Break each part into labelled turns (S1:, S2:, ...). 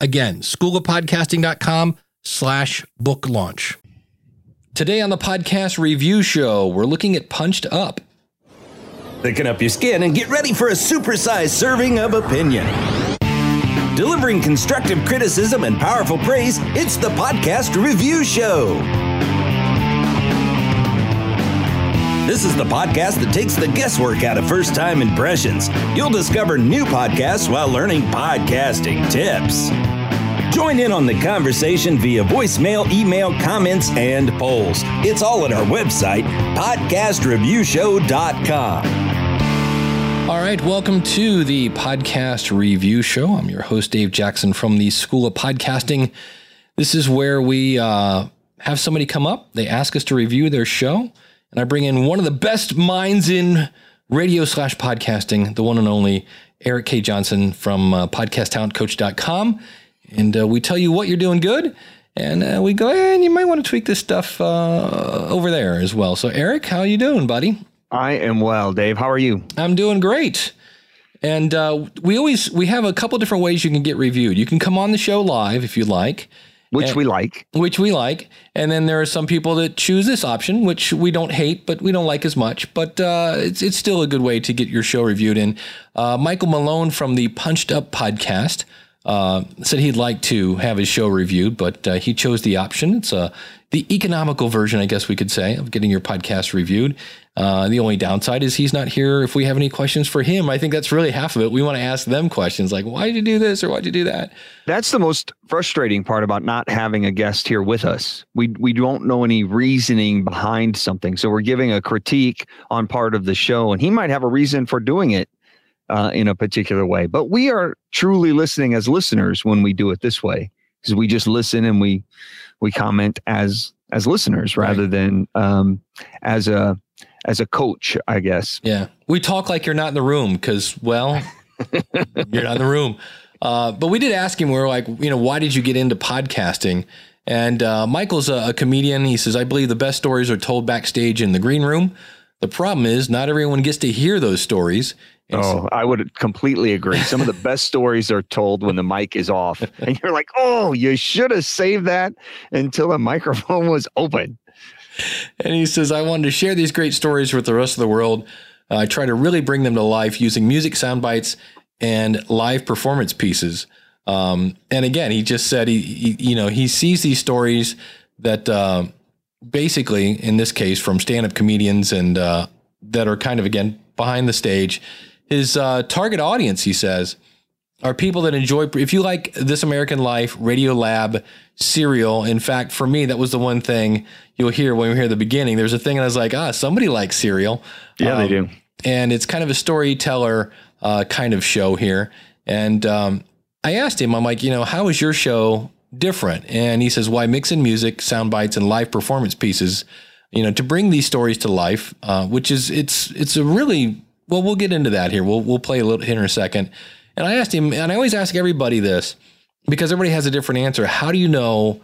S1: Again, schoolofpodcasting.com slash book launch. Today on the podcast review show, we're looking at Punched Up.
S2: Thicken up your skin and get ready for a supersized serving of opinion. Delivering constructive criticism and powerful praise, it's the podcast review show. This is the podcast that takes the guesswork out of first time impressions. You'll discover new podcasts while learning podcasting tips. Join in on the conversation via voicemail, email, comments, and polls. It's all at our website, podcastreviewshow.com.
S1: All right, welcome to the podcast review show. I'm your host, Dave Jackson from the School of Podcasting. This is where we uh, have somebody come up, they ask us to review their show, and I bring in one of the best minds in radio slash podcasting, the one and only Eric K. Johnson from uh, podcasttalentcoach.com. And uh, we tell you what you're doing good. And uh, we go, and you might want to tweak this stuff uh, over there as well. So, Eric, how you doing, buddy?
S3: I am well, Dave. How are you?
S1: I'm doing great. And uh, we always we have a couple different ways you can get reviewed. You can come on the show live if you like,
S3: which
S1: and,
S3: we like,
S1: which we like. And then there are some people that choose this option, which we don't hate, but we don't like as much. But uh, it's it's still a good way to get your show reviewed. in. uh, Michael Malone from the Punched Up podcast uh, said he'd like to have his show reviewed, but uh, he chose the option. It's uh, the economical version, I guess we could say, of getting your podcast reviewed. Uh, the only downside is he's not here if we have any questions for him. I think that's really half of it. We want to ask them questions like, why did you do this or why did you do that?
S3: That's the most frustrating part about not having a guest here with us. We, we don't know any reasoning behind something. So we're giving a critique on part of the show, and he might have a reason for doing it uh, in a particular way. But we are truly listening as listeners when we do it this way, because we just listen and we we comment as as listeners rather right. than um, as a as a coach, I guess.
S1: Yeah, we talk like you're not in the room because, well, you're not in the room. Uh, but we did ask him. We are like, you know, why did you get into podcasting? And uh, Michael's a, a comedian. He says, I believe the best stories are told backstage in the green room. The problem is, not everyone gets to hear those stories.
S3: And oh, so, I would completely agree. Some of the best stories are told when the mic is off, and you're like, "Oh, you should have saved that until the microphone was open."
S1: And he says, "I wanted to share these great stories with the rest of the world. Uh, I try to really bring them to life using music sound bites and live performance pieces." Um, and again, he just said he, he, you know, he sees these stories that uh, basically, in this case, from stand-up comedians and uh, that are kind of again behind the stage his uh, target audience, he says, are people that enjoy. If you like This American Life, Radio Lab, Serial. In fact, for me, that was the one thing you'll hear when we hear the beginning. There's a thing, and I was like, ah, somebody likes Serial.
S3: Yeah, um, they do.
S1: And it's kind of a storyteller uh, kind of show here. And um, I asked him, I'm like, you know, how is your show different? And he says, why mix in music, sound bites, and live performance pieces, you know, to bring these stories to life, uh, which is it's it's a really well, we'll get into that here. We'll we'll play a little here in a second. And I asked him, and I always ask everybody this because everybody has a different answer. How do you know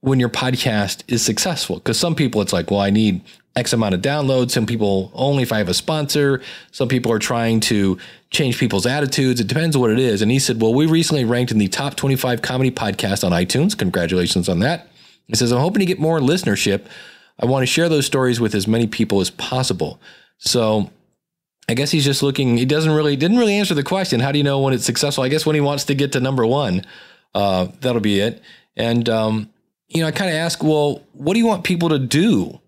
S1: when your podcast is successful? Because some people it's like, well, I need X amount of downloads. Some people only if I have a sponsor. Some people are trying to change people's attitudes. It depends what it is. And he said, well, we recently ranked in the top 25 comedy podcast on iTunes. Congratulations on that. He says, I'm hoping to get more listenership. I want to share those stories with as many people as possible. So I guess he's just looking. He doesn't really didn't really answer the question. How do you know when it's successful? I guess when he wants to get to number one, uh, that'll be it. And um, you know, I kind of ask, well, what do you want people to do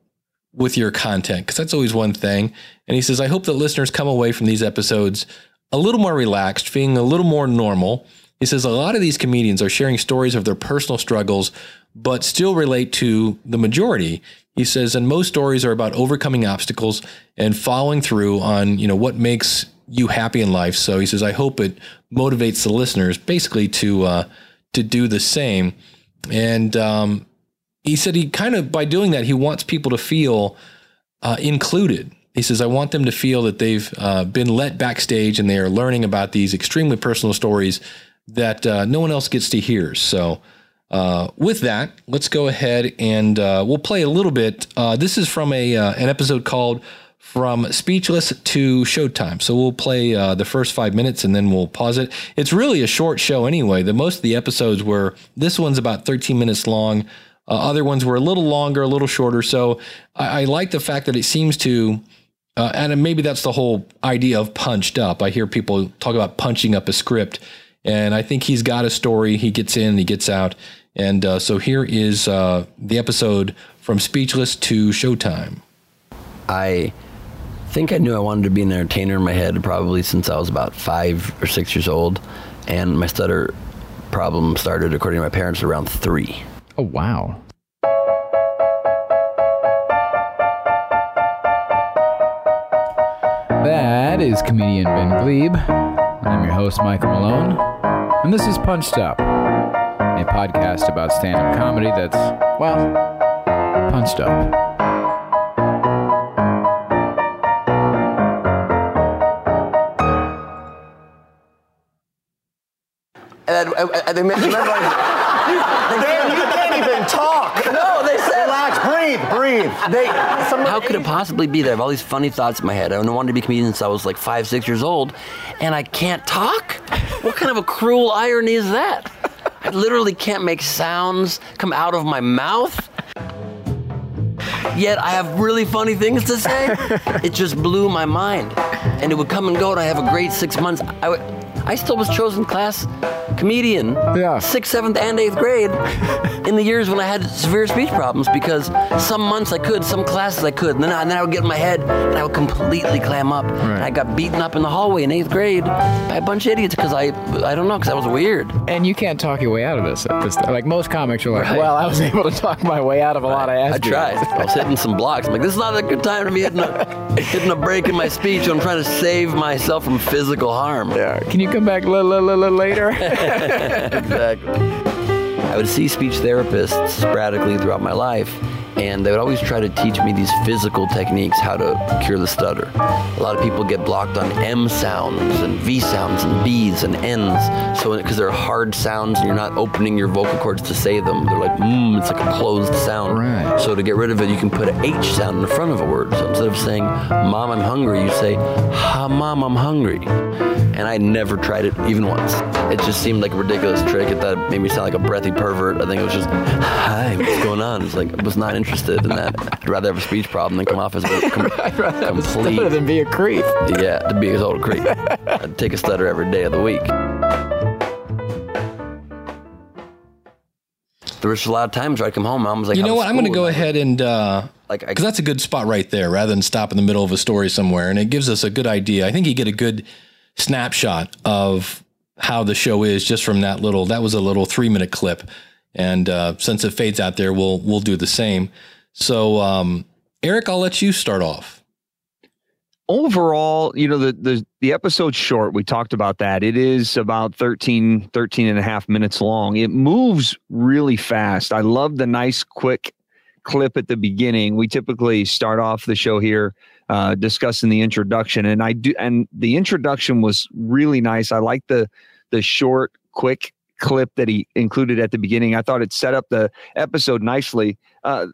S1: with your content? Because that's always one thing. And he says, I hope that listeners come away from these episodes a little more relaxed, feeling a little more normal. He says a lot of these comedians are sharing stories of their personal struggles, but still relate to the majority. He says, and most stories are about overcoming obstacles and following through on, you know, what makes you happy in life. So he says, I hope it motivates the listeners basically to uh, to do the same. And um, he said he kind of by doing that he wants people to feel uh, included. He says I want them to feel that they've uh, been let backstage and they are learning about these extremely personal stories that uh, no one else gets to hear. So. Uh, with that, let's go ahead and uh, we'll play a little bit. Uh, this is from a an episode called from speechless to showtime. So we'll play uh, the first five minutes and then we'll pause it. It's really a short show anyway. The most of the episodes were this one's about 13 minutes long. Uh, other ones were a little longer, a little shorter. So I, I like the fact that it seems to, uh, and maybe that's the whole idea of punched up. I hear people talk about punching up a script, and I think he's got a story. He gets in, he gets out, and uh, so here is uh, the episode from Speechless to Showtime.
S4: I think I knew I wanted to be an entertainer in my head probably since I was about five or six years old, and my stutter problem started, according to my parents, around three.
S5: Oh, wow. That is comedian Ben Gleib. I'm your host, Michael Malone, and this is Punched Up, a podcast about stand up comedy that's, well, punched up.
S4: And I, I, I, they made, remember I,
S6: Dan, you can't even talk.
S4: no, they said
S6: Relax, breathe, breathe.
S4: They, how could it possibly be that I have all these funny thoughts in my head? I wanted to be a comedian since I was like five, six years old, and I can't talk? What kind of a cruel irony is that? I literally can't make sounds come out of my mouth. Yet I have really funny things to say. It just blew my mind, and it would come and go. And I have a great six months. I, I still was chosen class comedian,
S5: Yeah.
S4: sixth, seventh, and eighth grade, in the years when I had severe speech problems because some months I could, some classes I could, and then I, and then I would get in my head and I would completely clam up. And I got beaten up in the hallway in eighth grade by a bunch of idiots because I, I don't know, because I was weird.
S5: And you can't talk your way out of this. At this like most comics are like,
S4: Right.
S5: well, I was able to talk my way out of a lot of ass.
S4: I tried. I was hitting some blocks. I'm like, this is not a good time to be hitting a, hitting a break in my speech. when I'm trying to save myself from physical harm.
S5: Yeah. Can you come back l- l- l- later?
S4: exactly. I would see speech therapists sporadically throughout my life, and they would always try to teach me these physical techniques how to cure the stutter. A lot of people get blocked on M sounds and V sounds and B's and N's, so because they're hard sounds and you're not opening your vocal cords to say them, they're like mmm, it's like a closed sound.
S5: Right.
S4: So to get rid of it, you can put an H sound in the front of a word. So instead of saying "Mom, I'm hungry," you say "Ha, Mom, I'm hungry." And I never tried it even once. It just seemed like a ridiculous trick. It thought it made me sound like a breathy pervert. I think it was just, hi, what's going on? It's like I was not interested in that. I'd rather have a speech problem than come off as a com- complete,
S5: Better than be a creep.
S4: yeah, to be a total creep. I'd take a stutter every day of the week. There was a lot of times where I'd come home, mom was like,
S1: You know what? I'm going to go ahead and uh,
S4: Like,
S1: because that's a good spot right there, rather than stop in the middle of a story somewhere, and it gives us a good idea. I think you get a good snapshot of how the show is just from that little. That was a little three minute clip, and uh, since it fades out there, we'll we'll do the same. So, um, Eric, I'll let you start off.
S3: overall you know the, the the episode's short we talked about that it is about 13 13 and a half minutes long it moves really fast i love the nice quick clip at the beginning we typically start off the show here uh, discussing the introduction and i do and the introduction was really nice i like the the short quick clip that he included at the beginning i thought it set up the episode nicely uh,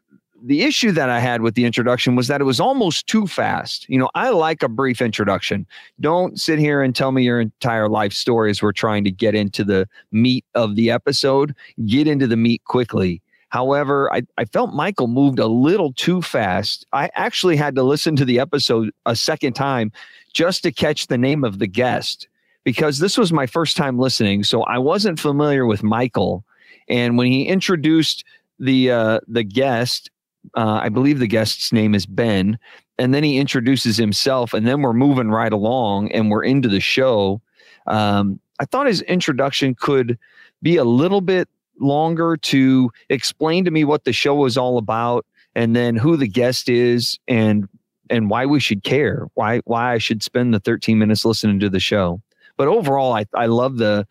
S3: the issue that I had with the introduction was that it was almost too fast. You know, I like a brief introduction. Don't sit here and tell me your entire life story as we're trying to get into the meat of the episode. Get into the meat quickly. However, I, I felt Michael moved a little too fast. I actually had to listen to the episode a second time just to catch the name of the guest because this was my first time listening. So I wasn't familiar with Michael. And when he introduced the uh, the guest, uh, I believe the guest's name is Ben, and then he introduces himself, and then we're moving right along, and we're into the show. Um, I thought his introduction could be a little bit longer to explain to me what the show is all about, and then who the guest is, and and why we should care, why why I should spend the 13 minutes listening to the show. But overall, I I love the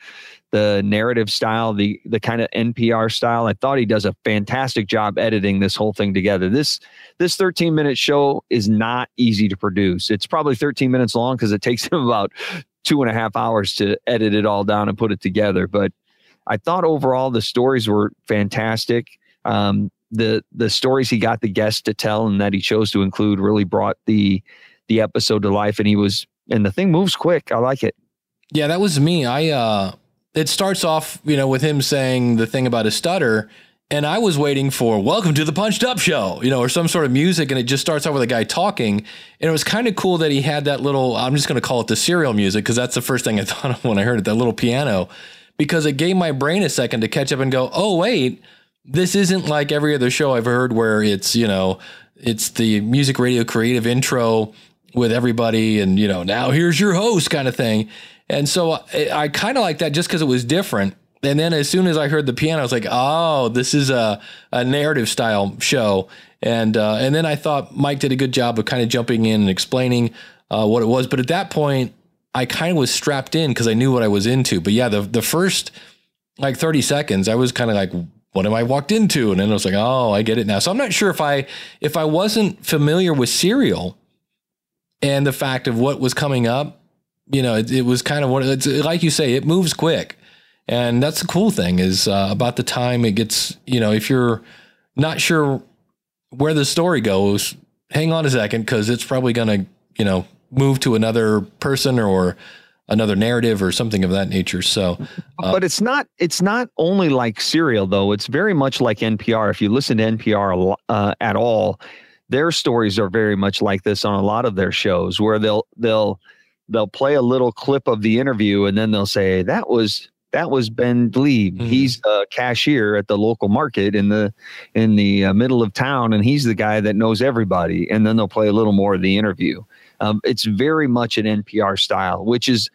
S3: the narrative style, the the kind of NPR style. I thought he does a fantastic job editing this whole thing together. This this 13 minute show is not easy to produce. It's probably 13 minutes long because it takes him about two and a half hours to edit it all down and put it together. But I thought overall the stories were fantastic. Um, the the stories he got the guests to tell and that he chose to include really brought the the episode to life. And he was and the thing moves quick. I like it.
S1: Yeah, that was me. I uh it starts off, you know, with him saying the thing about his stutter. And I was waiting for welcome to the punched up show, you know, or some sort of music. And it just starts off with a guy talking. And it was kind of cool that he had that little, I'm just going to call it the serial music because that's the first thing I thought of when I heard it, that little piano, because it gave my brain a second to catch up and go, oh, wait, this isn't like every other show I've heard where it's, you know, it's the music radio creative intro with everybody and, you know, now here's your host kind of thing. And so I, I kind of like that just because it was different. And then as soon as I heard the piano, I was like, oh, this is a, a narrative style show. And uh, and then I thought Mike did a good job of kind of jumping in and explaining uh, what it was. But at that point, I kind of was strapped in because I knew what I was into. But yeah, the the first like 30 seconds, I was kind of like, what am I walked into? And then I was like, oh, I get it now. So I'm not sure if I if I wasn't familiar with Serial and the fact of what was coming up, you know, it, it was kind of what it's like you say, it moves quick. And that's the cool thing is uh, about the time it gets, you know, if you're not sure where the story goes, hang on a second because it's probably going to, you know, move to another person or another narrative or something of that nature. So,
S3: uh, but it's not it's not only like Serial though. It's very much like NPR. If you listen to NPR uh, at all, their stories are very much like this on a lot of their shows, where they'll they'll they'll play a little clip of the interview and then they'll say that was that was Ben Gleib. Mm-hmm. He's a cashier at the local market in the in the uh, middle of town, and he's the guy that knows everybody. And then they'll play a little more of the interview. Um, it's very much an NPR style, which is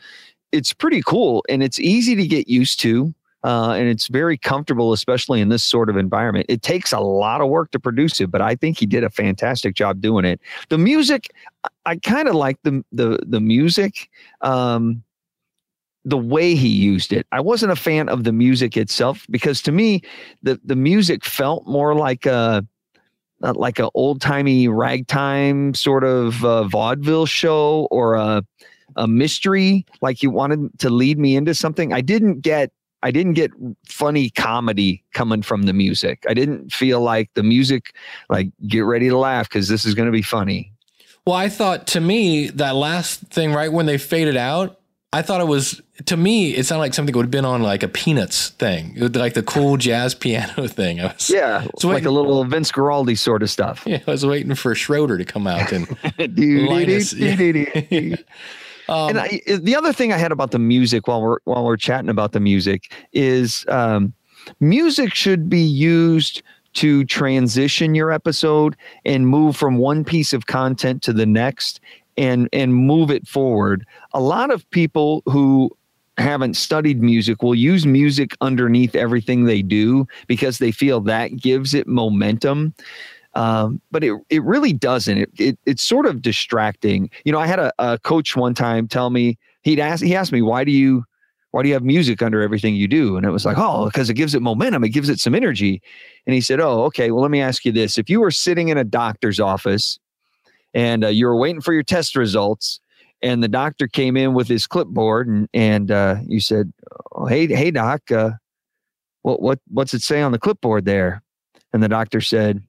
S3: it's pretty cool and it's easy to get used to. Uh, and it's very comfortable, especially in this sort of environment. It takes a lot of work to produce it, but I think he did a fantastic job doing it. The music, I kind of like the the the music. Um, the way he used it. I wasn't a fan of the music itself because to me, the the music felt more like a like a old timey ragtime sort of uh, vaudeville show or a a mystery. Like you wanted to lead me into something. I didn't get. I didn't get funny comedy coming from the music. I didn't feel like the music, like get ready to laugh because this is going to be funny.
S1: Well, I thought to me that last thing right when they faded out, I thought it was to me. It sounded like something would have been on like a Peanuts thing, like the cool jazz piano thing. I was
S3: yeah, it's like a little Vince Guaraldi sort of stuff.
S1: Yeah, I was waiting for Schroeder to come out and
S3: Um, and I, the other thing I had about the music while we're while we're chatting about the music is um, music should be used to transition your episode and move from one piece of content to the next and and move it forward. A lot of people who haven't studied music will use music underneath everything they do because they feel that gives it momentum. Um, but it it really doesn't. It, it it's sort of distracting. You know, I had a, a coach one time tell me he'd ask he asked me why do you why do you have music under everything you do? And it was like, oh, because it gives it momentum, it gives it some energy. And he said, oh, okay. Well, let me ask you this: if you were sitting in a doctor's office and uh, you were waiting for your test results and the doctor came in with his clipboard and and uh, you said oh, hey hey doc uh, what what what's it say on the clipboard there? And the doctor said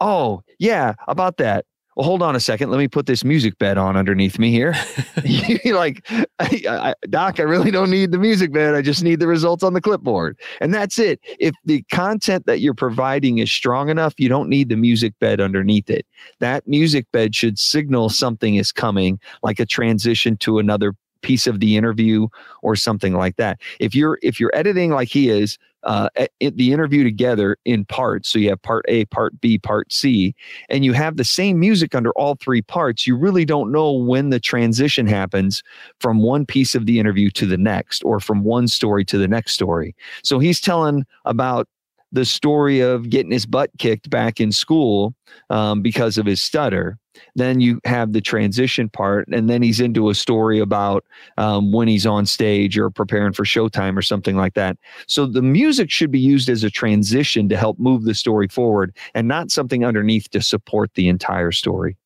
S3: oh yeah about that well, hold on a second. Let me put this music bed on underneath me here. You're like, I, I, Doc, I really don't need the music bed. I just need the results on the clipboard. And that's it. If the content that you're providing is strong enough, you don't need the music bed underneath it. That music bed should signal something is coming, like a transition to another piece of the interview or something like that. If you're if you're editing like he is, uh, the interview together in parts. So you have part A, part B, part C, and you have the same music under all three parts. You really don't know when the transition happens from one piece of the interview to the next or from one story to the next story. So he's telling about the story of getting his butt kicked back in school um, because of his stutter. Then you have the transition part, and then he's into a story about um, when he's on stage or preparing for showtime or something like that. So the music should be used as a transition to help move the story forward and not something underneath to support the entire story.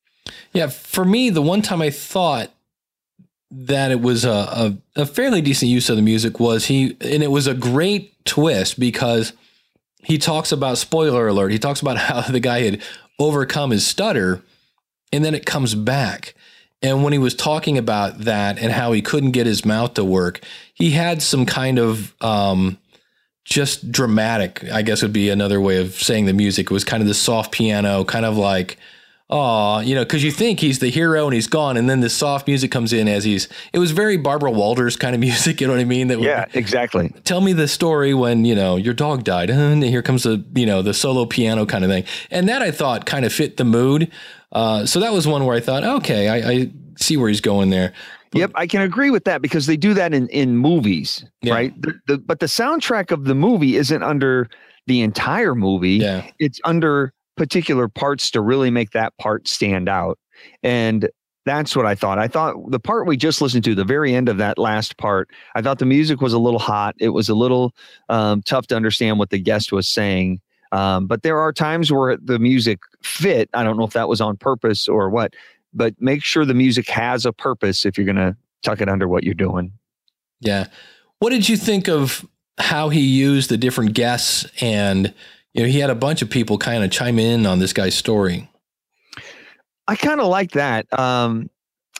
S1: Yeah, for me, the one time I thought that it was a, a, a, fairly decent use of the music was he, and it was a great twist because he talks about, spoiler alert, he talks about how the guy had overcome his stutter and then it comes back. And when he was talking about that and how he couldn't get his mouth to work, he had some kind of um, just dramatic, I guess would be another way of saying the music. It was kind of the soft piano, kind of like oh, you know, because you think he's the hero and he's gone, and then the soft music comes in as he's. It was very Barbara Walters kind of music. You know what I mean?
S3: That yeah, would, exactly.
S1: Tell me the story when you know your dog died, and here comes the you know the solo piano kind of thing, and that I thought kind of fit the mood. Uh, so that was one where I thought, okay, I, I see where he's going there.
S3: But, yep, I can agree with that because they do that in in movies, yeah. right? The, the, but the soundtrack of the movie isn't under the entire movie. Yeah. It's under particular parts to really make that part stand out. And that's what I thought. I thought the part we just listened to, the very end of that last part, I thought the music was a little hot. It was a little um, tough to understand what the guest was saying. Um, but there are times where the music fit. I don't know if that was on purpose or what, but make sure the music has a purpose if you're going to tuck it under what you're doing.
S1: Yeah. What did you think of how he used the different guests and you know, he had a bunch of people kind of chime in on this guy's story.
S3: I kind of like that. Um,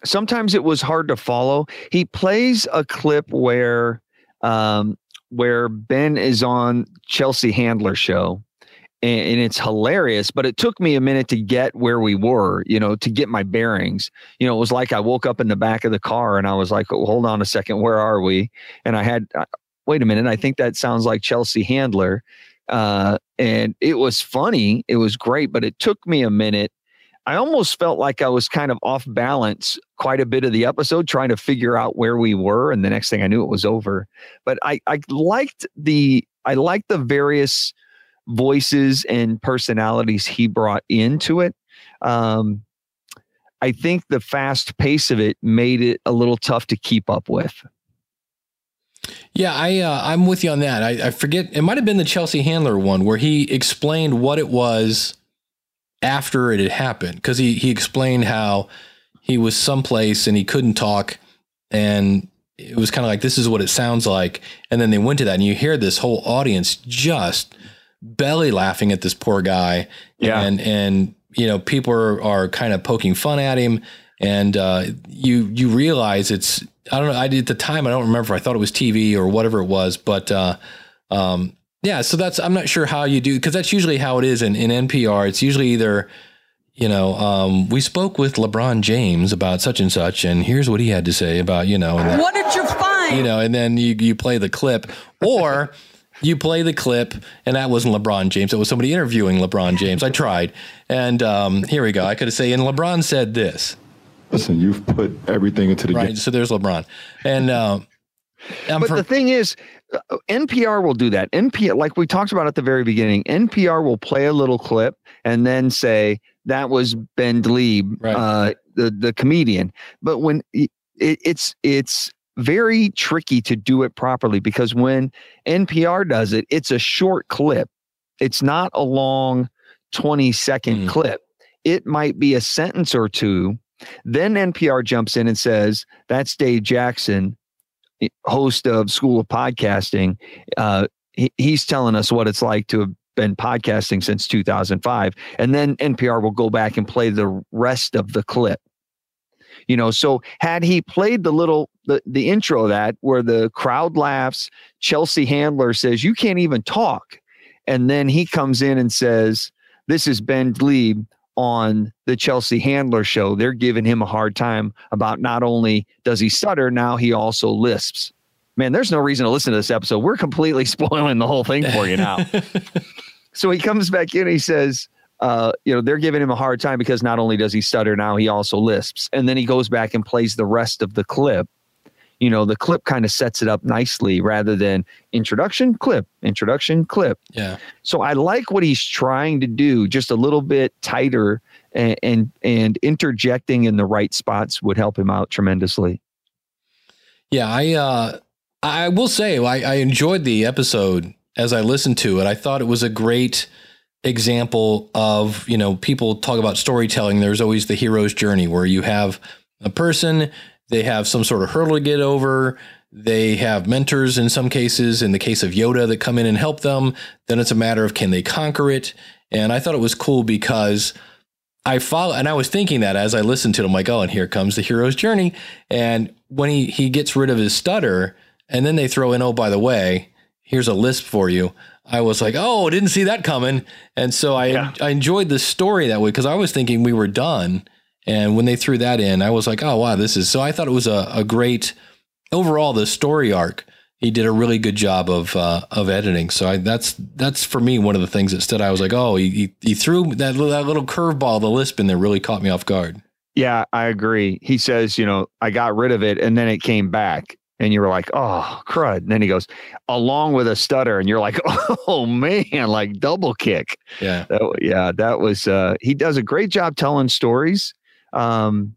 S3: sometimes it was hard to follow. He plays a clip where um, where Ben is on Chelsea Handler show, and, and, it's hilarious. But it took me a minute to get where we were, you know, to get my bearings. You know, it was like I woke up in the back of the car and I was like, oh, "Hold on a second, where are we?" And I had, uh, wait a minute, I think that sounds like Chelsea Handler. Uh, and it was funny. It was great, but it took me a minute. I almost felt like I was kind of off balance quite a bit of the episode, trying to figure out where we were. And the next thing I knew, it was over. But I, I liked the I liked the various voices and personalities he brought into it. Um, I think the fast pace of it made it a little tough to keep up with.
S1: Yeah, I uh, I'm with you on that. I, I forget it might have been the Chelsea Handler one where he explained what it was after it had happened because he he explained how he was someplace and he couldn't talk and it was kind of like this is what it sounds like and then they went to that and you hear this whole audience just belly laughing at this poor guy yeah. and and you know people are, are kind of poking fun at him and uh, you you realize it's I don't know. I did at the time. I don't remember. I thought it was TV or whatever it was, but uh, um, yeah. So that's I'm not sure how you do because that's usually how it is in, in NPR. It's usually either you know um, we spoke with LeBron James about such and such, and here's what he had to say about you know.
S7: what did you find?
S1: You know, and then you you play the clip or. you play the clip, and that wasn't LeBron James. It was somebody interviewing LeBron James. I tried, and um, here we go. I could say, and LeBron said this.
S8: Listen, you've put everything into the
S1: right.
S8: game.
S1: So there's LeBron, and uh,
S3: but from- the thing is, uh, NPR will do that. NPR, like we talked about at the very beginning, NPR will play a little clip and then say that was Ben Gleib, right. uh, the the comedian. But when it, it's it's very tricky to do it properly because when NPR does it, it's a short clip. It's not a long 20 second mm. clip. It might be a sentence or two then NPR jumps in and says, That's Dave Jackson, host of School of Podcasting. Uh, he, he's telling us what it's like to have been podcasting since 2005. And then NPR will go back and play the rest of the clip. You know, so had he played the little the, the intro of that where the crowd laughs, Chelsea Handler says, You can't even talk. And then he comes in and says, This is Ben Gleib on the Chelsea Handler show, they're giving him a hard time about not only does he stutter, now he also lisps. Man, there's no reason to listen to this episode. We're completely spoiling the whole thing for you now. so he comes back in, he says, uh, you know, they're giving him a hard time because not only does he stutter, now he also lisps. And then he goes back and plays the rest of the clip. You know, the clip kind of sets it up nicely rather than introduction, clip, introduction, clip.
S1: Yeah.
S3: So I like what he's trying to do, just a little bit tighter and and, and interjecting in the right spots would help him out tremendously.
S1: Yeah, I uh, I will say I, I enjoyed the episode as I listened to it. I thought it was a great example of you know people talk about storytelling. There's always the hero's journey where you have a person, they have some sort of hurdle to get over. They have mentors in some cases. In the case of Yoda, that come in and help them. Then it's a matter of can they conquer it. And I thought it was cool because I follow, and I was thinking that as I listened to it, I'm like, oh, and here comes the hero's journey. And when he he gets rid of his stutter, and then they throw in, oh, by the way, here's a lisp for you. I was like, oh, didn't see that coming. And so I
S3: Yeah.
S1: I enjoyed the story that way because I was thinking we were done. And when they threw that in, I was like, oh wow, this is so I thought it was a, a great overall the story arc. He did a really good job of uh, of editing. So I, that's that's for me one of the things that stood. out. I was like, oh, he he, he threw that little, that little curveball, the lisp in there, really caught me off guard.
S3: Yeah, I agree. He says, you know, I got rid of it and then it came back. And you were like, oh, crud. And then he goes, along with a stutter. And you're like, oh, man, like double kick.
S1: Yeah,
S3: That, yeah, that was, uh, he does a great job telling stories. Um,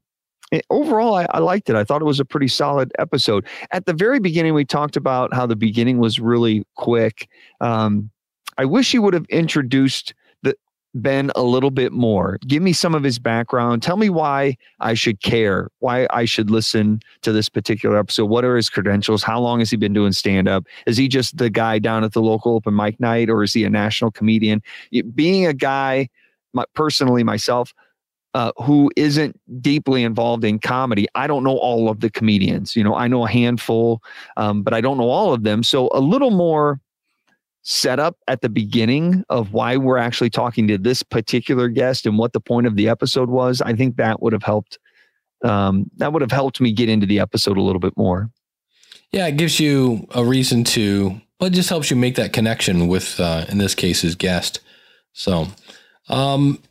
S3: it- overall, I, I liked it. I thought it was a pretty solid episode. At the very beginning, we talked about how the beginning was really quick. Um, I wish you would have introduced the Ben a little bit more. Give me some of his background. Tell me why I should care, why I should listen to this particular episode. What are his credentials? How long has he been doing stand up? Is he just the guy down at the local open mic night or is he a national comedian? Being a guy, my, personally myself, uh, who isn't deeply involved in comedy, I don't know all of the comedians. You know, I know a handful, um, but I don't know all of them. So a little more setup at the beginning of why we're actually talking to this particular guest and what the point of the episode was. I think that would have helped. Um, that would have helped me get into the episode a little bit more.
S1: yeah, it gives you a reason to. Well, it just helps you make that connection with, uh, in this case, his guest. So, um,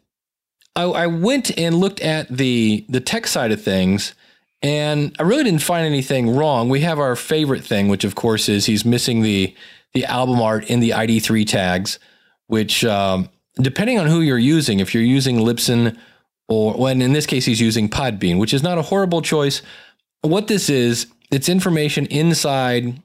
S1: I, I went and looked at the the tech side of things, and I really didn't find anything wrong. We have our favorite thing, which of course is he's missing the the album art in the ID3 tags, which um, depending on who you're using, if you're using Libsyn or when in this case he's using Podbean, which is not a horrible choice. What this is, it's information inside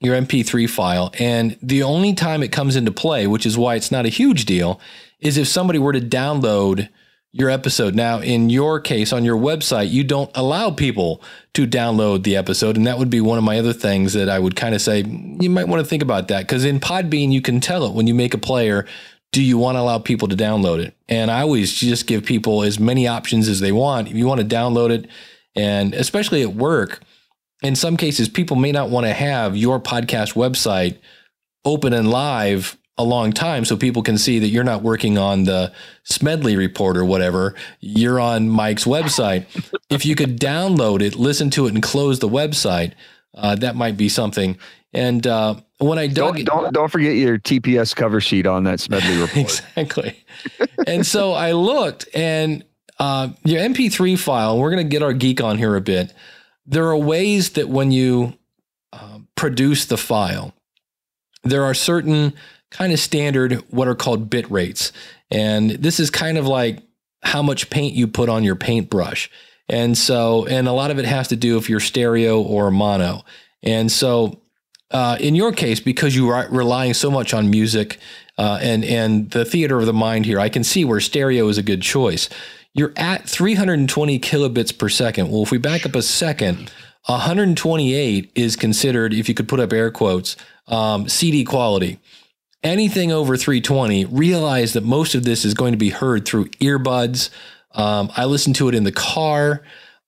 S1: your MP3 file. And the only time it comes into play, which is why it's not a huge deal, is if somebody were to download your episode. Now, in your case, on your website, you don't allow people to download the episode. And that would be one of my other things that I would kind of say you might want to think about that. Because in Podbean, you can tell it when you make a player. Do you want to allow people to download it? And I always just give people as many options as they want. If you want to download it, and especially at work, in some cases, people may not want to have your podcast website open and live a long time so people can see that you're not working on the Smedley report or whatever. You're on Mike's website. if you could download it, listen to it, and close the website, uh, that might be something. And uh, when I dug
S3: Don't don't don't forget your TPS cover sheet on that Smedley report.
S1: exactly. and so I looked, and uh, your MP3 file. We're going to get our geek on here a bit. There are ways that when you uh, produce the file, there are certain kind of standard what are called bit rates, and this is kind of like how much paint you put on your paintbrush. And so, and a lot of it has to do if you're stereo or mono. And so, uh, in your case, because you are relying so much on music uh, and and the theater of the mind here, I can see where stereo is a good choice. You're at 320 kilobits per second. Well, if we back up a second, 128 is considered, if you could put up air quotes, um, CD quality. Anything over 320, realize that most of this is going to be heard through earbuds. Um, I listen to it in the car.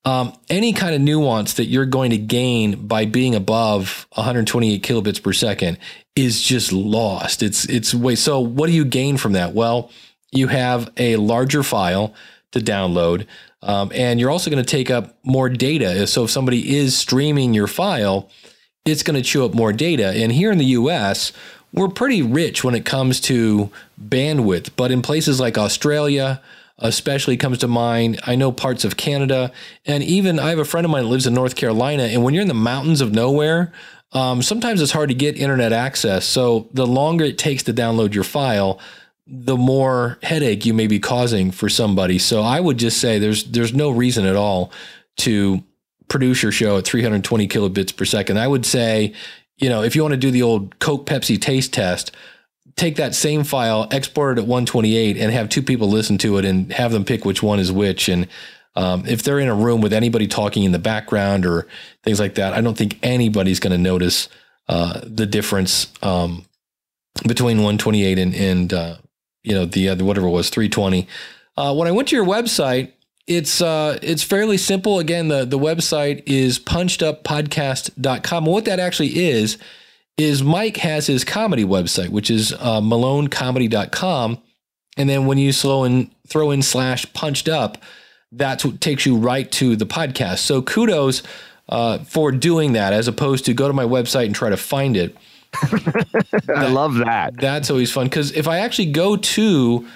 S1: Um, any kind of nuance that you're going to gain by being above 128 kilobits per second is just lost. It's it's way. So what do you gain from that? Well, you have a larger file to download, um, and you're also going to take up more data. So if somebody is streaming your file, it's going to chew up more data. And here in the U.S., we're pretty rich when it comes to bandwidth, but in places like Australia, especially comes to mind. I know parts of Canada, and even I have a friend of mine that lives in North Carolina. And when you're in the mountains of nowhere, um, sometimes it's hard to get internet access. So the longer it takes to download your file, the more headache you may be causing for somebody. So I would just say there's there's no reason at all to produce your show at 320 kilobits per second. I would say, you know, if you want to do the old Coke Pepsi taste test, take that same file, export it at 128, and have two people listen to it and have them pick which one is which. And um, if they're in a room with anybody talking in the background or things like that, I don't think anybody's going to notice uh, the difference um, between 128 and and uh, you know the other whatever it was 320. Uh, when I went to your website, it's uh, it's fairly simple. Again, the the website is puncheduppodcast.com. And what that actually is is Mike has his comedy website, which is uh, malonecomedy.com. And then when you slow and throw in slash punched up, that's what takes you right to the podcast. So kudos uh, for doing that as opposed to go to my website and try to find it.
S3: I love that.
S1: That's always fun because if I actually go to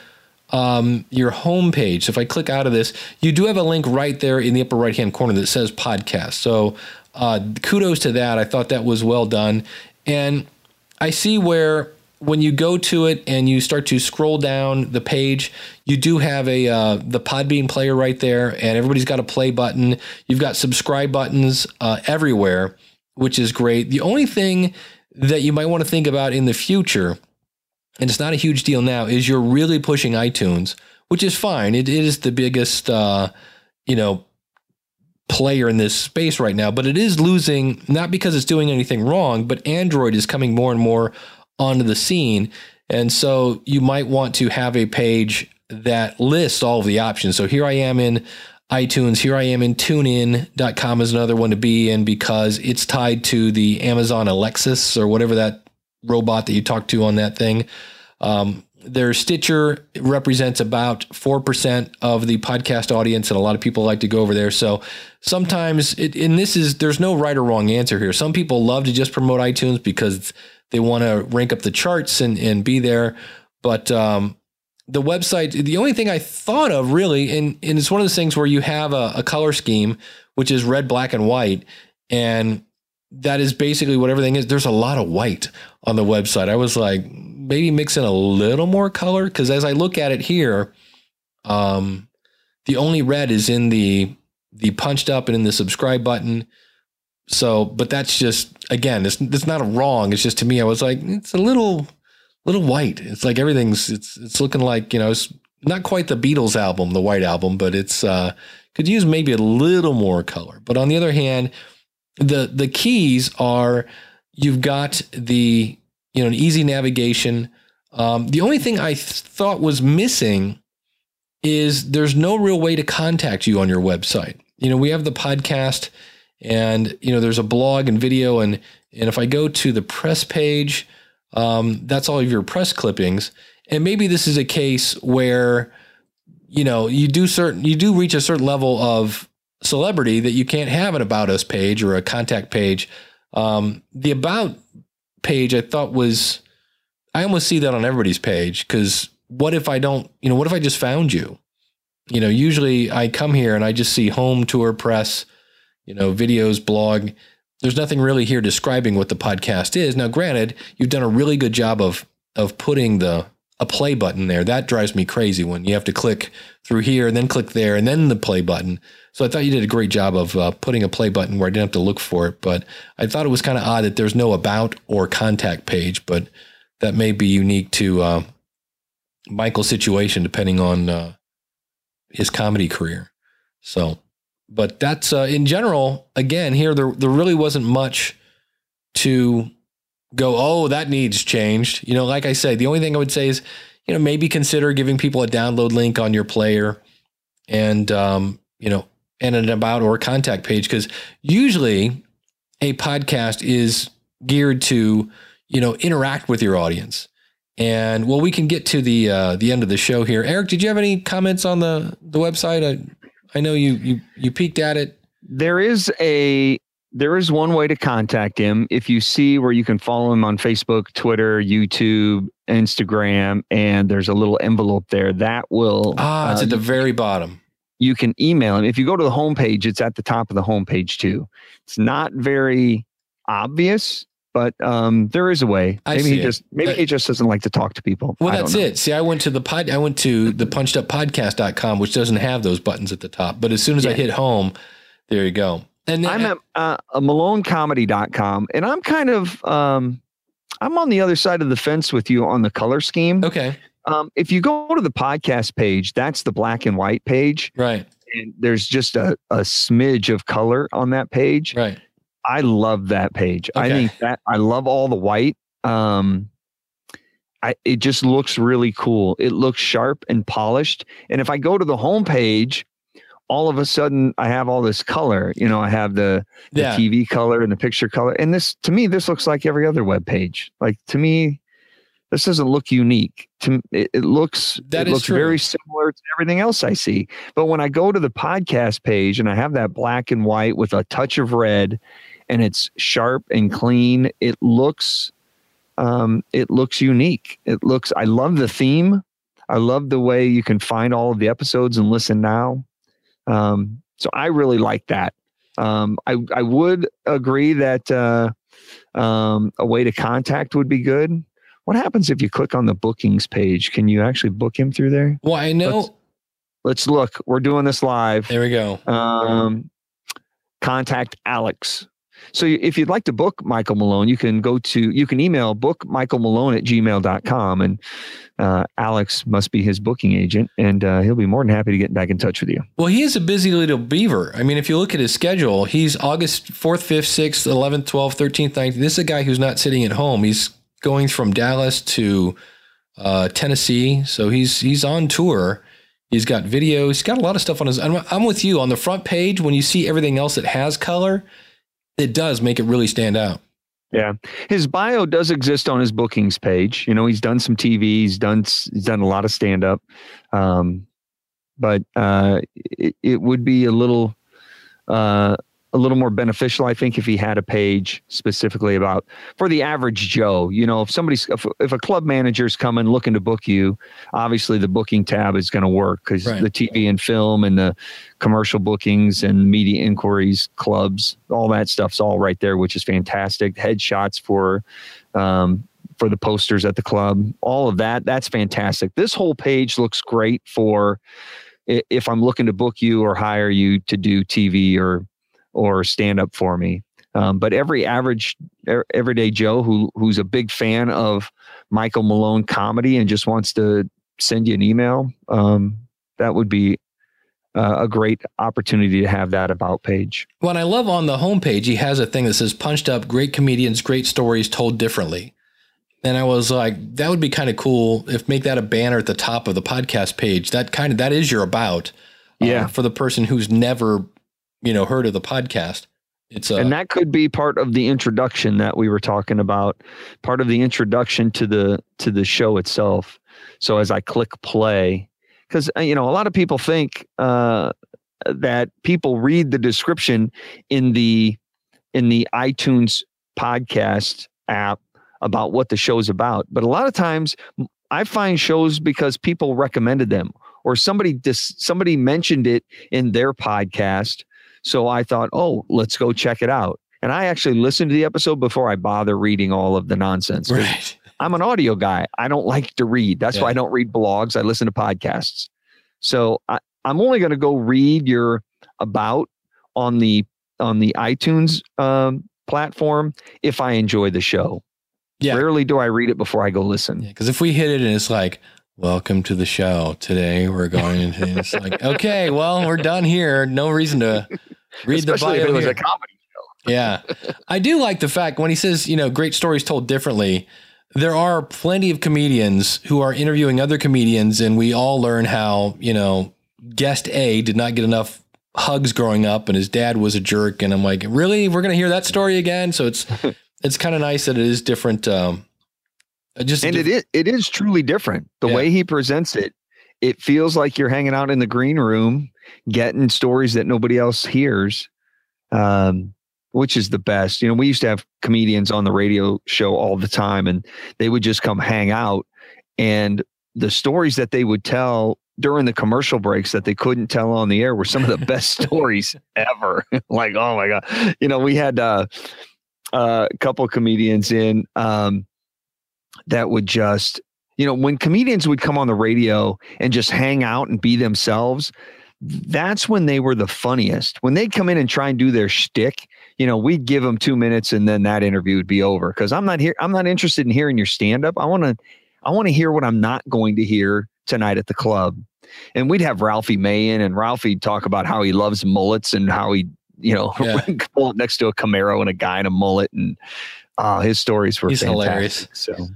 S1: um, your homepage, so if I click out of this, you do have a link right there in the upper right hand corner that says podcast. So uh, kudos to that. I thought that was well done. And I see where when you go to it and you start to scroll down the page, you do have a uh, the Podbean player right there, and everybody's got a play button. You've got subscribe buttons uh, everywhere, which is great. The only thing that you might want to think about in the future, and it's not a huge deal now, is you're really pushing iTunes, which is fine. it, it is the biggest, uh, you know, player in this space right now, but it is losing not because it's doing anything wrong, but Android is coming more and more onto the scene. And so you might want to have a page that lists all of the options. So here I am in iTunes, here I am in tunein.com is another one to be in because it's tied to the Amazon Alexis or whatever that robot that you talk to on that thing. Um, their Stitcher represents about 4% of the podcast audience, and a lot of people like to go over there. So sometimes, it, and this is, there's no right or wrong answer here. Some people love to just promote iTunes because they want to rank up the charts and, and be there. But um, the website, the only thing I thought of really, and, and it's one of those things where you have a, a color scheme, which is red, black, and white. And that is basically what everything is. There's a lot of white on the website. I was like, maybe mix in a little more color because as I look at it here, um, the only red is in the the punched up and in the subscribe button. So, but that's just again, it's it's not a wrong. It's just to me, I was like, it's a little little white. It's like everything's it's it's looking like you know it's not quite the Beatles album, the White Album, but it's uh could use maybe a little more color. But on the other hand, the the keys are you've got the you know an easy navigation. Um, the only thing I th- thought was missing is there's no real way to contact you on your website. You know, we have the podcast and you know there's a blog and video and and if I go to the press page, um, that's all of your press clippings. And maybe this is a case where you know you do certain you do reach a certain level of celebrity that you can't have an about us page or a contact page. Um, the about page I thought was, I almost see that on everybody's page because what if I don't, you know, what if I just found you? You know, usually I come here and I just see home tour press, you know, videos, blog. There's nothing really here describing what the podcast is. Now, granted, you've done a really good job of of putting the a play button there. That drives me crazy when you have to click through here and then click there and then the play button. So I thought you did a great job of uh, putting a play button where I didn't have to look for it. But I thought it was kind of odd that there's no about or contact page, but that may be unique to uh, Michael's situation, depending on uh, his comedy career. So, but that's uh, in general. Again, here there there really wasn't much to go. Oh, that needs changed. You know, like I said, the only thing I would say is, you know, maybe consider giving people a download link on your player, and um, you know, and an about or contact page because usually a podcast is geared to you know interact with your audience and well we can get to the uh, the end of the show here eric did you have any comments on the the website i, I know you you you peeked at it
S3: there is a there is one way to contact him if you see where you can follow him on facebook twitter youtube Instagram, and there's a little envelope there that will.
S1: Ah, it's
S3: uh,
S1: at the very bottom.
S3: you can email him. If you go to the homepage, it's at the top of the homepage too. It's not very obvious, but um, there is a way. Maybe he
S1: it.
S3: just maybe
S1: Uh,
S3: he just doesn't like to talk to people.
S1: Well, that's
S3: know.
S1: it. See, I went to the pod, I went to the puncheduppodcast.com, which doesn't have those buttons at the top. But as soon as I hit home, there you go. And then,
S3: I'm at uh, malonecomedy.com and I'm kind of um I'm on the other side of the fence with you on the color scheme.
S1: okay,
S3: Um, if you go to the podcast page, that's the black and white page,
S1: right,
S3: and there's just a, a smidge of color on that page.
S1: right.
S3: I love that page. I think that I love all the white. Um, I it just looks really cool. It looks sharp and polished. And if I go to the homepage, all of a sudden I have all this color. You know, I have the, the
S1: Yeah.
S3: TV color and the picture color. And this to me, this looks like every other web page. Like to me, this doesn't look unique. To it, it looks
S1: That
S3: it
S1: is
S3: looks
S1: true.
S3: very similar to everything else I see. But when I go to the podcast page and I have that black and white with a touch of red, and it's sharp and clean, it looks um, it looks unique. It looks. I love the theme. I love the way you can find all of the episodes and listen now. Um, so I really like that. Um, I I would agree that uh, um, a way to contact would be good. What happens if you click on the bookings page? Can you actually book him through there?
S1: Well, I know.
S3: Let's- Let's look. We're doing this live.
S1: there we go.
S3: Um, contact Alex. So if you'd like to book Michael Malone, you can go to, you can email book Michael Malone at gmail.com and uh, Alex must be his booking agent and uh, he'll be more than happy to get back in touch with you.
S1: Well, he is a busy little beaver. I mean, if you look at his schedule, he's August 4th, 5th, 6th, 11th, 12th, 13th, 19th. This is a guy who's not sitting at home. He's going from Dallas to uh, Tennessee. So he's he's on tour. He's got videos. He's got a lot of stuff on his. I'm, I'm with you on the front page. When you see everything else that has color, it does make it really stand out.
S3: Yeah. His bio does exist on his bookings page. You know, he's done some TV, he's done, he's done a lot of stand up. Um, but uh, it, it would be a little, uh, a little more beneficial, I think, if he had a page specifically about for the average Joe. You know, if somebody's if, if a club manager's coming looking to book you, obviously the booking tab is going to work because
S1: Right.
S3: the TV and film and the commercial bookings and media inquiries, clubs, all that stuff's all right there, which is fantastic. Headshots for um, for the posters at the club, all of that, that's fantastic. This whole page looks great for if I'm looking to book you or hire you to do TV or or stand up for me. Um, but every average er- everyday Joe who who's a big fan of Michael Malone comedy and just wants to send you an email, um, that would be uh, a great opportunity to have that about page.
S1: And I love on the homepage, he has a thing that says punched up, great comedians, great stories told differently. And I was like, that would be kind of cool if make that a banner at the top of the podcast page. That kind of that is your about. uh,
S3: Yeah.
S1: for the person who's never, you know, heard of the podcast. It's uh,
S3: and that could be part of the introduction that we were talking about part of the introduction to the to the show itself so as i click play because you know a lot of people think uh, that people read the description in the in the itunes podcast app about what the show's about but a lot of times i find shows because people recommended them or somebody dis- somebody mentioned it in their podcast so I thought, oh, let's go check it out. And I actually listened to the episode before I bother reading all of the nonsense.
S1: right.
S3: I'm an audio guy. I don't like to read. That's why I don't read blogs. I listen to podcasts. So I, I'm only going to go read your about on the on the iTunes um, platform if I enjoy the show.
S1: Yeah.
S3: Rarely do I read it before I go listen.
S1: Because if we hit it and it's like, welcome to the show. Today we're going into it's like, okay, well, we're done here. No reason to read
S3: Especially
S1: the
S3: if it was
S1: here.
S3: a comedy. show.
S1: yeah. I do like the fact when he says, you know, great stories told differently. There are plenty of comedians who are interviewing other comedians, and we all learn how, you know, guest A did not get enough hugs growing up and his dad was a jerk. And I'm like, really? We're going to hear that story again? So it's, it's kind of nice that it is different. Um, just
S3: and it is it is truly different the
S1: Yeah.
S3: way he presents it it feels like you're hanging out in the green room getting stories that nobody else hears um, which is the best you know we used to have comedians on the radio show all the time and they would just come hang out and the stories that they would tell during the commercial breaks that they couldn't tell on the air were some of the best stories ever. like, oh my god, you know, we had uh, uh, a couple comedians in um, that would just, you know, when comedians would come on the radio and just hang out and be themselves. That's when they were the funniest. When they'd come in and try and do their shtick, you know, we'd give them two minutes and then that interview would be over. Because I'm not here. I'm not interested in hearing your stand up. I want to, I want to hear what I'm not going to hear tonight at the club. And we'd have Ralphie May in, and Ralphie'd talk about how he loves mullets and how he, you know,
S1: Yeah.
S3: pull up next to a Camaro and a guy in a mullet. And uh, his stories were
S1: He's
S3: fantastic.
S1: hilarious.
S3: So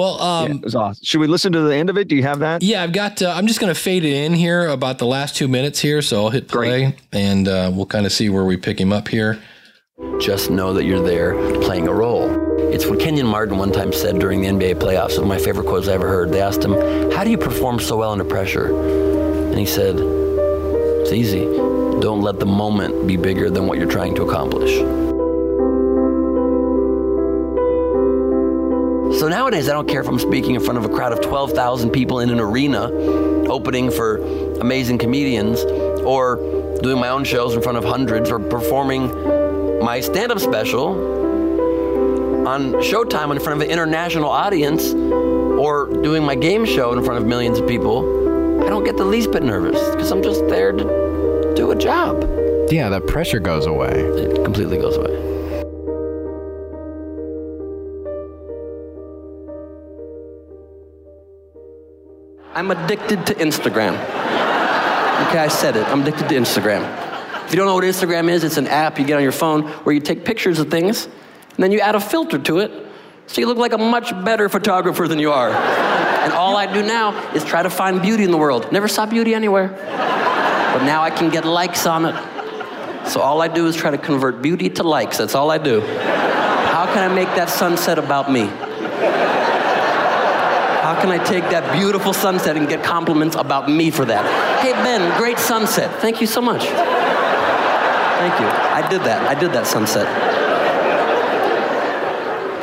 S1: Well,
S3: yeah,
S1: um,
S3: it was awesome. Should we listen to the end of it? Do you have that?
S1: yeah, I've got. Uh, I'm just going to fade it in here about the last two minutes here. So I'll hit play, and uh, we'll kind of see where we pick him up here.
S4: Just know that you're there playing a role. It's what Kenyon Martin one time said during the NBA playoffs. One of my favorite quotes I ever heard. They asked him, How do you perform so well under pressure? And he said, It's easy. Don't let the moment be bigger than what you're trying to accomplish. So nowadays, I don't care if I'm speaking in front of a crowd of 12,000 people in an arena, opening for amazing comedians, or doing my own shows in front of hundreds, or performing my stand up special on Showtime in front of an international audience, or doing my game show in front of millions of people. I don't get the least bit nervous because I'm just there to do a job.
S5: Yeah, that pressure goes away.
S4: It completely goes away. I'm addicted to Instagram. Okay, I said it. I'm addicted to Instagram. If you don't know what Instagram is, it's an app you get on your phone where you take pictures of things and then you add a filter to it so you look like a much better photographer than you are. And all I do now is try to find beauty in the world. Never saw beauty anywhere. But now I can get likes on it. So all I do is try to convert beauty to likes. That's all I do. How can I make that sunset about me? How can I take that beautiful sunset and get compliments about me for that? Hey, Ben, great sunset. Thank you so much. Thank you. I did that. I did that sunset.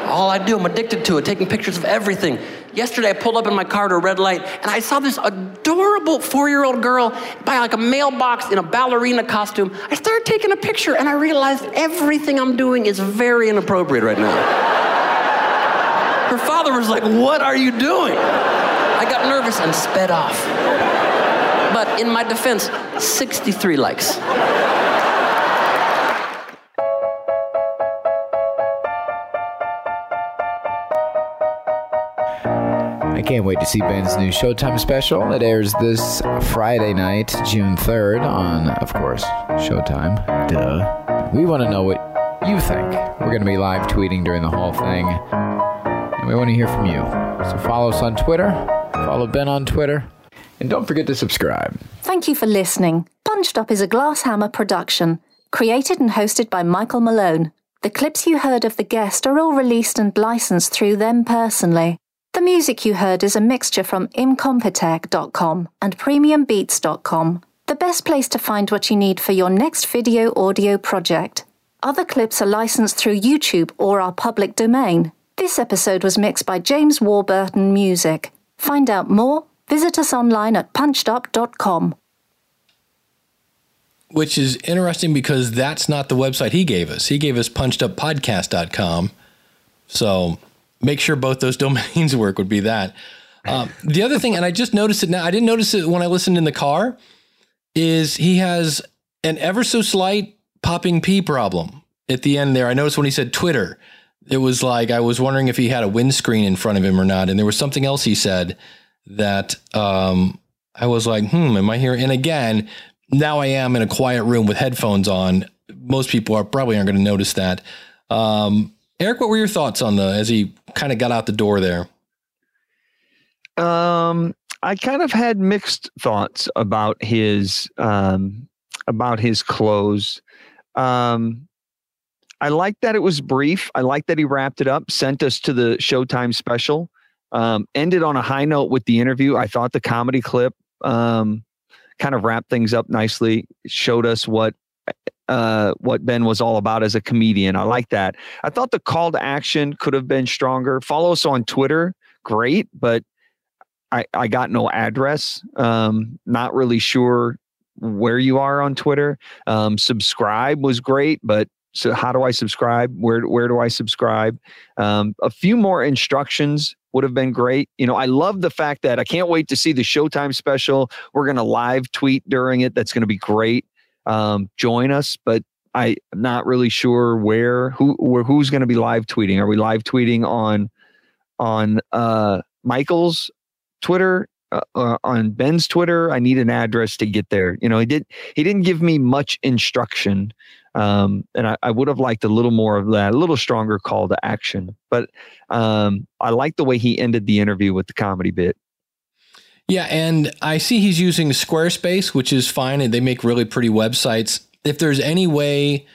S4: All I do, I'm addicted to it, taking pictures of everything. Yesterday, I pulled up in my car to a red light, and I saw this adorable four-year-old girl by like a mailbox in a ballerina costume. I started taking a picture, and I realized everything I'm doing is very inappropriate right now. Her father was like, What are you doing? I got nervous and sped off. But in my defense, 63 likes.
S5: I can't wait to see Ben's new Showtime special. It airs this Friday night, June 3rd, on, of course, Showtime. Duh. We want to know what you think. We're going to be live tweeting during the whole thing, and we want to hear from you. So follow us on Twitter, follow Ben on Twitter, and don't forget to subscribe.
S7: Thank you for listening. Punched Up is a Glasshammer production, created and hosted by Michael Malone. The clips you heard of the guest are all released and licensed through them personally. The music you heard is a mixture from incompetech.com and premiumbeats.com, the best place to find what you need for your next video audio project. Other clips are licensed through YouTube or our public domain. This episode was mixed by James Warburton Music. Find out more, visit us online at punchedup.com.
S1: which is interesting because that's not the website he gave us. He gave us puncheduppodcast.com. So make sure both those domains work would be that. Um, the other thing, and I just noticed it now, I didn't notice it when I listened in the car, is he has an ever so slight popping P problem at the end there. I noticed when he said Twitter, it was like I was wondering if he had a windscreen in front of him or not. And there was something else he said that um, I was like, hmm, am I here? And again, now I am in a quiet room with headphones on. Most people are probably aren't going to notice that. Um, Eric, what were your thoughts on the as he kind of got out the door there?
S3: Um, I kind of had mixed thoughts about his um, about his clothes. Um, I like that it was brief. I like that he wrapped it up, sent us to the Showtime special, um, ended on a high note with the interview. I thought the comedy clip um, kind of wrapped things up nicely, showed us what uh, what Ben was all about as a comedian. I like that. I thought the call to action could have been stronger. Follow us on Twitter, great, but I, I got no address. Um, not really sure where you are on Twitter. Um, subscribe was great, but so how do I subscribe? Where where do I subscribe? Um, a few more instructions would have been great. You know, I love the fact that I can't wait to see the Showtime special. We're going to live tweet during it. That's going to be great. Um, join us, but I'm not really sure where who where, who's going to be live tweeting. Are we live tweeting on on uh, Michael's Twitter? Uh, uh, on Ben's Twitter, I need an address to get there. You know, he did he didn't give me much instruction, um, and I, I, would have liked a little more of that, a little stronger call to action. But um, I like the way he ended the interview with the comedy bit.
S1: Yeah, and I see he's using Squarespace, which is fine, and they make really pretty websites. If there's any way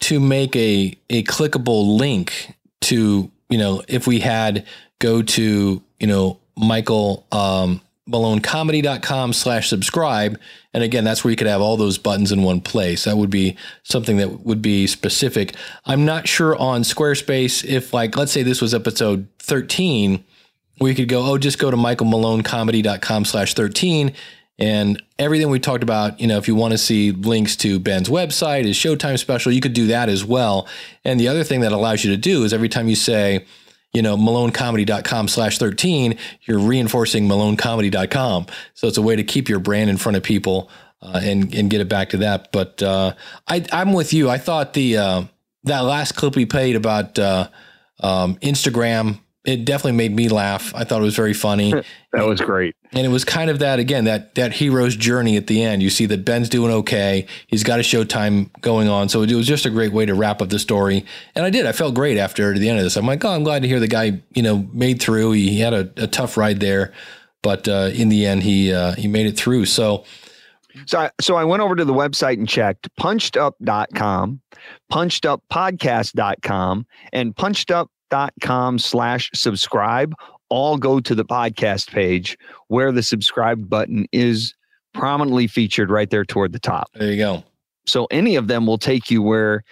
S1: to make a a clickable link to, you know, if we had go to, you know, Michael um, malonecomedy.com slash subscribe. And again, that's where you could have all those buttons in one place. That would be something that would be specific. I'm not sure on Squarespace if like, let's say this was episode 13, we could go, oh, just go to michaelmalonecomedy.com slash 13 and everything we talked about, you know, if you want to see links to Ben's website, his Showtime special, you could do that as well. And the other thing that allows you to do is every time you say, you know, malonecomedy.com slash 13, you're reinforcing malonecomedy.com. So it's a way to keep your brand in front of people uh, and, and get it back to that. But uh, I, I'm with you. I thought the uh, that last clip we played about uh, um, Instagram it definitely made me laugh. I thought it was very funny.
S3: that was great.
S1: And it was kind of that again, that that hero's journey at the end. You see that Ben's doing okay. He's got a showtime going on. So it was just a great way to wrap up the story. And I did. I felt great after the end of this. I'm like, oh, I'm glad to hear the guy, you know, made through. He, had a, a, tough ride there. But uh, in the end, he uh, he made it through. So
S3: so I, so I went over to the website and checked punchedup.com, puncheduppodcast.com, and punchedup com slash subscribe all go to the podcast page where the subscribe button is prominently featured right there toward the top.
S1: There you go.
S3: So any of them will take you where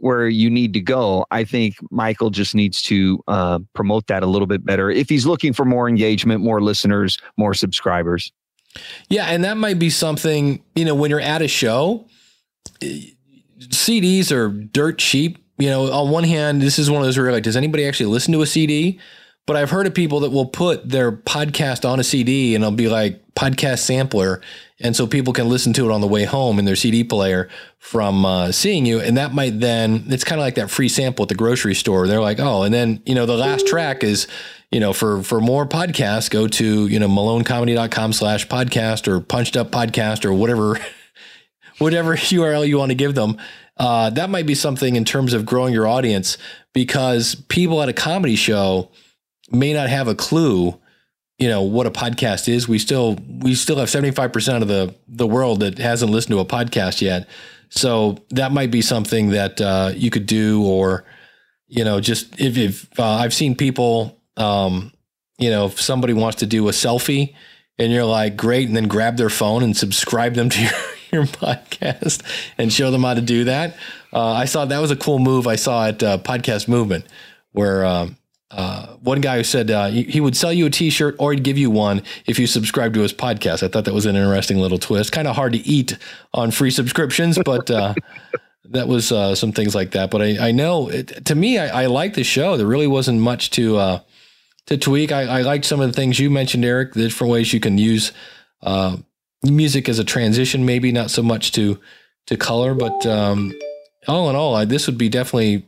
S3: where you need to go. I think Michael just needs to uh, promote that a little bit better if he's looking for more engagement, more listeners, more subscribers.
S1: Yeah, and that might be something you know when you're at a show. CDs are dirt cheap you know, on one hand, this is one of those where like, does anybody actually listen to a CD? But I've heard of people that will put their podcast on a CD and it'll be like podcast sampler. And so people can listen to it on the way home in their CD player from uh, seeing you. And that might then, it's kind of like that free sample at the grocery store. They're like, oh, and then, you know, the last track is, you know, for, for more podcasts, go to, you know, malonecomedy.com slash podcast or punched up podcast or whatever, whatever URL you want to give them uh, that might be something in terms of growing your audience because people at a comedy show may not have a clue you know what a podcast is. We still we still have 75% of the the world that hasn't listened to a podcast yet. So that might be something that uh, you could do or you know just if, if uh, i've seen people um, you know if somebody wants to do a selfie and you're like great and then grab their phone and subscribe them to your your podcast and show them how to do that. Uh, I saw that was a cool move I saw at uh, Podcast Movement, where um, uh, one guy who said uh, he would sell you a T-shirt or he'd give you one if you subscribe to his podcast. I thought that was an interesting little twist. Kind of hard to eat on free subscriptions, but uh, that was uh, some things like that. But I, I know it, to me, I, I like the show. There really wasn't much to to tweak. I, I liked some of the things you mentioned, Eric. The different ways you can use uh, music as a transition, maybe not so much to to color, but um, all in all, I, this would be definitely.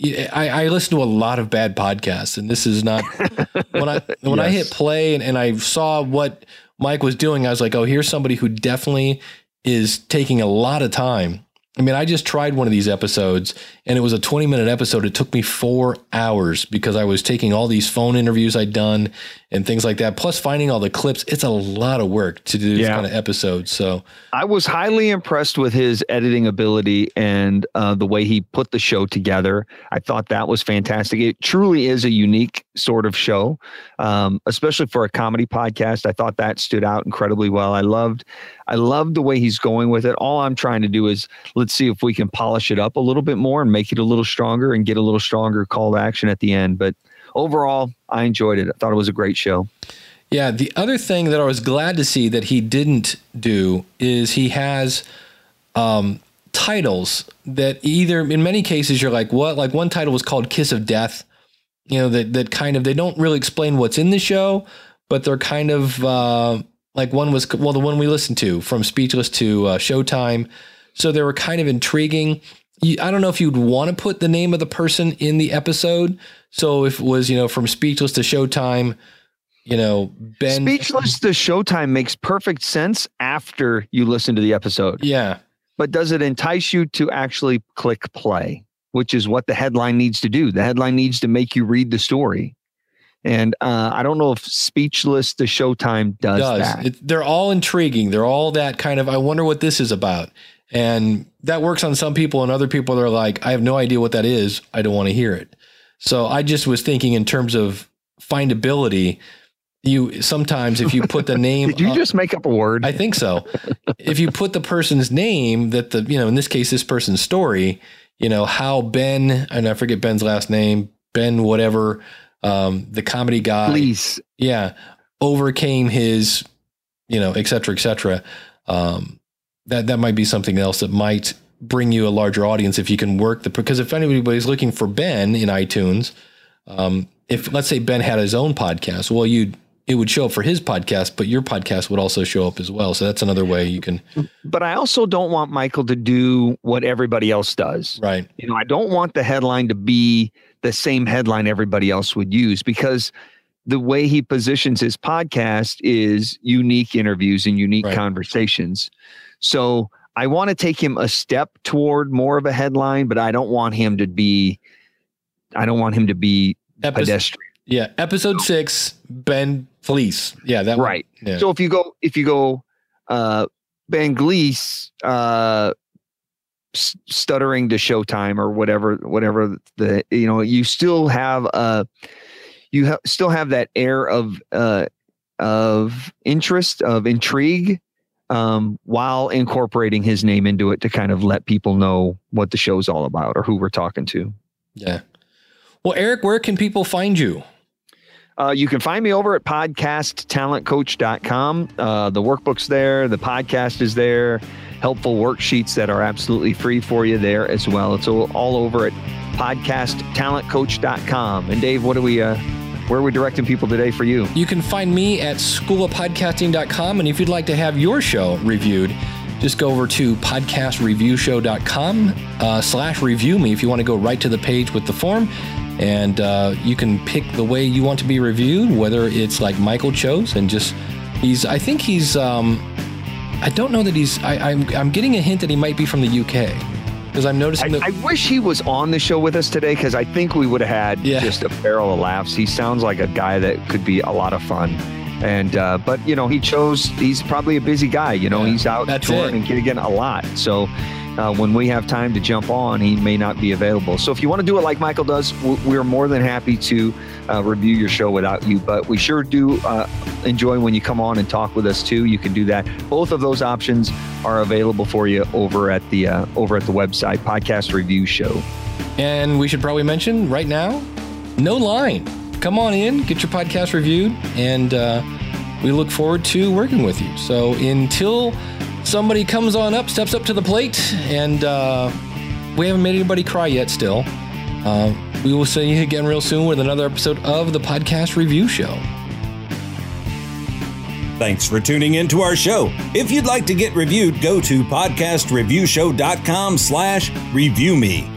S1: I, I listen to a lot of bad podcasts, and this is not when I when yes. I hit play and, and I saw what Mike was doing. I was like, oh, here's somebody who definitely is taking a lot of time I mean, I just tried one of these episodes and it was a 20 minute episode. It took me four hours because I was taking all these phone interviews I'd done and things like that, plus finding all the clips. It's a lot of work to do this yeah. kind of episode. So
S3: I was highly impressed with his editing ability and uh, the way he put the show together. I thought that was fantastic. It truly is a unique sort of show, um, especially for a comedy podcast. I thought that stood out incredibly well. I loved I love the way he's going with it. All I'm trying to do is let's see if we can polish it up a little bit more and make it a little stronger and get a little stronger call to action at the end. But overall, I enjoyed it. I thought it was a great show.
S1: Yeah, the other thing that I was glad to see that he didn't do is he has um, titles that either in many cases you're like, what? Like one title was called Kiss of Death. You know, that that kind of they don't really explain what's in the show, but they're kind of uh, like one was well the one we listened to from Speechless to uh, Showtime. So they were kind of intriguing. I don't know if you'd want to put the name of the person in the episode. So if it was, you know, from Speechless to Showtime, you know, Ben
S3: Speechless to Showtime makes perfect sense after you listen to the episode.
S1: Yeah.
S3: But does it entice you to actually click play, which is what the headline needs to do? The headline needs to make you read the story. And uh, I don't know if Speechless to Showtime does,
S1: does.
S3: that.
S1: It, they're all intriguing. They're all that kind of, I wonder what this is about. And that works on some people, and other people are like, I have no idea what that is. I don't want to hear it. So I just was thinking in terms of findability. You sometimes, if you put the name,
S3: Did you
S1: up-
S3: just make up a word?
S1: I think so. if you put the person's name that the, you know, in this case, this person's story, you know, how Ben, and I forget Ben's last name, Ben, whatever, um, the comedy guy,
S3: Please.
S1: yeah, overcame his, you know, et cetera, et cetera. Um, that, that might be something else that might bring you a larger audience if you can work the, because if anybody's looking for Ben in iTunes, um, if let's say Ben had his own podcast, well, you it would show up for his podcast, but your podcast would also show up as well. So that's another way you can,
S3: But I also don't want Michael to do what everybody else does.
S1: right?
S3: You know, I don't want the headline to be the same headline everybody else would use because the way he positions his podcast is unique interviews and unique
S1: Right.
S3: conversations. So I want to take him a step toward more of a headline, but I don't want him to be I don't want him to be
S1: Episode,
S3: pedestrian.
S1: yeah, episode six, Ben Fleece. Yeah, that one.
S3: Right.
S1: Yeah.
S3: So if you go if you go uh Ben Glees uh stuttering to showtime or whatever whatever the you know you still have uh you ha- still have that air of uh of interest of intrigue um while incorporating his name into it to kind of let people know what the show's all about or who we're talking to
S1: yeah. Well, Eric, where can people find you?
S3: Uh, you can find me over at podcasttalentcoach.com. Uh, the workbook's there, the podcast is there, helpful worksheets that are absolutely free for you there as well. It's all, all over at podcasttalentcoach.com. And Dave, what do we, uh, where are we directing people today for you?
S1: You can find me at schoolofpodcasting.com. And if you'd like to have your show reviewed, just go over to podcastreviewshow.com uh, slash review me if you want to go right to the page with the form. And uh, you can pick the way you want to be reviewed, whether it's like Michael chose and just, he's, I think he's, um, I don't know that he's, I, I'm, I'm getting a hint that he might be from the UK because I'm noticing
S3: I,
S1: that.
S3: I wish he was on the show with us today because I think we would have had
S1: Yeah.
S3: just a barrel of laughs. He sounds like a guy that could be a lot of fun. And uh, but you know he chose. He's probably a busy guy. You know
S1: Yeah,
S3: he's out
S1: that's
S3: touring
S1: it.
S3: and getting a lot. So uh, when we have time to jump on, he may not be available. So if you want to do it like Michael does, we're more than happy to uh, review your show without you. But we sure do uh, enjoy when you come on and talk with us too. You can do that. Both of those options are available for you over at the uh, over at the website Podcast Review Show.
S1: And we should probably mention right now, no line. Come on in, get your podcast reviewed, and uh, we look forward to working with you. So until somebody comes on up, steps up to the plate, and uh, we haven't made anybody cry yet still, uh, we will see you again real soon with another episode of the Podcast Review Show.
S2: Thanks for tuning in to our show. If you'd like to get reviewed, go to podcastreviewshow.com slash review me.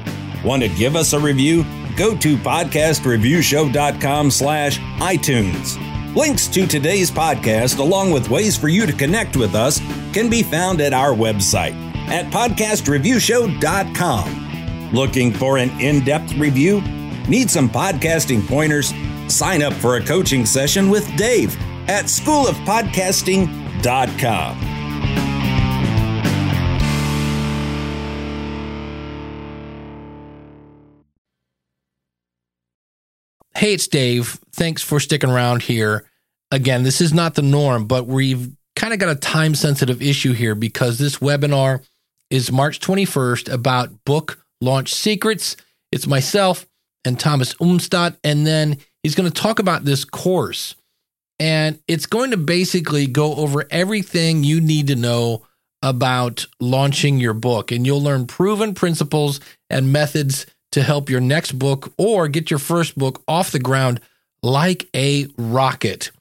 S2: Want to give us a review? Go to podcastreviewshow.com slash iTunes. Links to today's podcast, along with ways for you to connect with us, can be found at our website at podcastreviewshow.com. Looking for an in-depth review? Need some podcasting pointers? Sign up for a coaching session with Dave at schoolofpodcasting.com.
S1: Hey, it's Dave. Thanks for sticking around here. Again, this is not the norm, but we've kind of got a time sensitive issue here because this webinar is March 21st about book launch secrets. It's myself and Thomas Umstattd, and then he's going to talk about this course. And it's going to basically go over everything you need to know about launching your book. And you'll learn proven principles and methods to help your next book or get your first book off the ground like a rocket.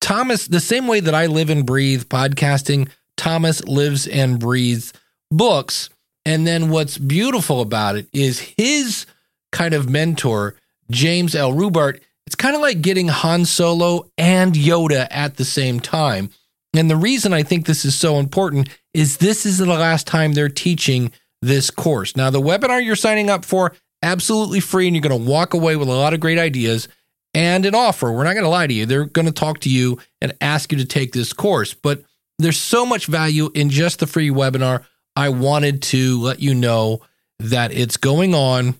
S1: Thomas, the same way that I live and breathe podcasting, Thomas lives and breathes books. And then what's beautiful about it is his kind of mentor, James L. Rubart. It's kind of like getting Han Solo and Yoda at the same time. And the reason I think this is so important is this is the last time they're teaching this course. Now, the webinar you're signing up for, absolutely free, and you're going to walk away with a lot of great ideas and an offer. We're not going to lie to you. They're going to talk to you and ask you to take this course. But there's so much value in just the free webinar. I wanted to let you know that it's going on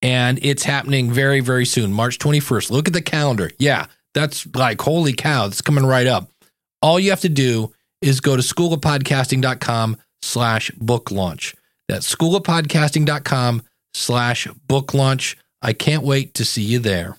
S1: and it's happening very, very soon, March 21st. Look at the calendar. Yeah, that's like, holy cow, it's coming right up. All you have to do is go to schoolofpodcasting.com slash book launch. That's schoolofpodcasting.com slash book launch. I can't wait to see you there.